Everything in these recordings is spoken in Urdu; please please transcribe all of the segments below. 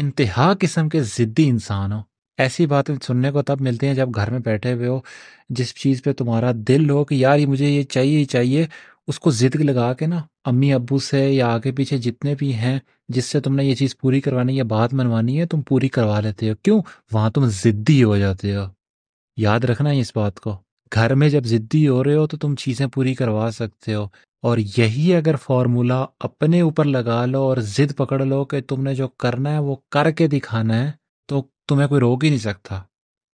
انتہا قسم کے ضدی انسان ہو۔ ایسی باتیں سننے کو تب ملتی ہیں جب گھر میں بیٹھے ہوئے ہو، جس چیز پہ تمہارا دل ہو کہ یار یہ مجھے یہ چاہیے ہی چاہیے، اس کو ضد لگا کے نا امی ابو سے یا آگے پیچھے جتنے بھی ہیں، جس سے تم نے یہ چیز پوری کروانی ہے بات منوانی ہے، تم پوری کروا لیتے ہو۔ کیوں؟ وہاں تم ضدی ہو جاتے ہو۔ یاد رکھنا ہے اس بات کو۔ گھر میں جب ضدی ہو رہے ہو تو تم چیزیں پوری کروا سکتے ہو۔ اور یہی اگر فارمولا اپنے اوپر لگا لو اور ضد پکڑ لو کہ تم نے جو کرنا ہے وہ کر کے دکھانا ہے، تو تمہیں کوئی روک ہی نہیں سکتا۔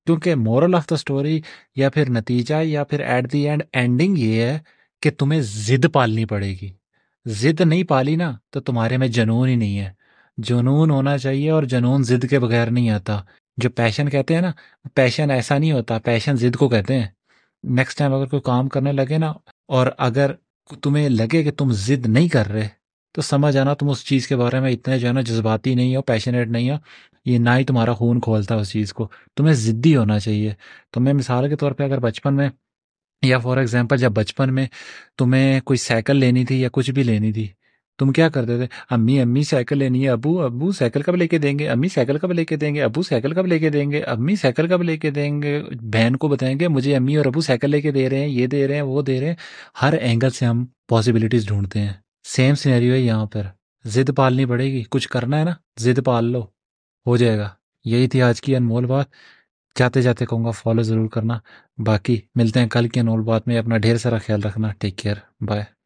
کیونکہ مورل آف دا اسٹوری یا پھر نتیجہ یا پھر ایٹ دی اینڈ اینڈنگ یہ ہے کہ تمہیں ضد پالنی پڑے گی۔ ضد نہیں پالی نا تو تمہارے میں جنون ہی نہیں ہے۔ جنون ہونا چاہیے اور جنون ضد کے بغیر نہیں آتا۔ جو پیشن کہتے ہیں نا پیشن ایسا نہیں ہوتا پیشن ضد کو کہتے ہیں۔ نیکسٹ ٹائم اگر کوئی کام کرنے لگے نا اور اگر تمہیں لگے کہ تم ضد نہیں کر رہے، تو سمجھ آنا تم اس چیز کے بارے میں اتنے جو ہے نا جذباتی نہیں ہو پیشنیٹ نہیں ہو، یہ نہ ہی تمہارا خون کھولتا اس چیز کو۔ تمہیں ضدی ہونا چاہیے۔ تمہیں مثال کے طور پہ اگر بچپن میں یا فار ایگزامپل جب بچپن میں تمہیں کوئی سائیکل لینی تھی یا کچھ بھی لینی تھی تم کیا کرتے تھے؟ امی امی سائیکل لینی ہے، ابو ابو سائیکل کب لے کے دیں گے؟ امی سائیکل کب لے کے دیں گے؟ ابو سائیکل کب لے کے دیں گے؟ امی سائیکل کب لے کے دیں گے؟ بہن کو بتائیں گے، مجھے امی اور ابو سائیکل لے کے دے رہے ہیں، یہ دے رہے ہیں، وہ دے رہے ہیں۔ ہر اینگل سے ہم پاسبلٹیز ڈھونڈتے ہیں۔ سیم سینیریو ہے یہاں پر۔ ضد پالنی پڑے گی کچھ کرنا ہے نا؟ ضد پال لو۔ ہو جائے گا۔ یہی تھی آج کی انمول بات۔ جاتے جاتے کہوں گا فالو ضرور کرنا۔ باقی ملتے ہیں کل کی انول بات میں۔ اپنا ڈھیر سارا خیال رکھنا۔ Take care bye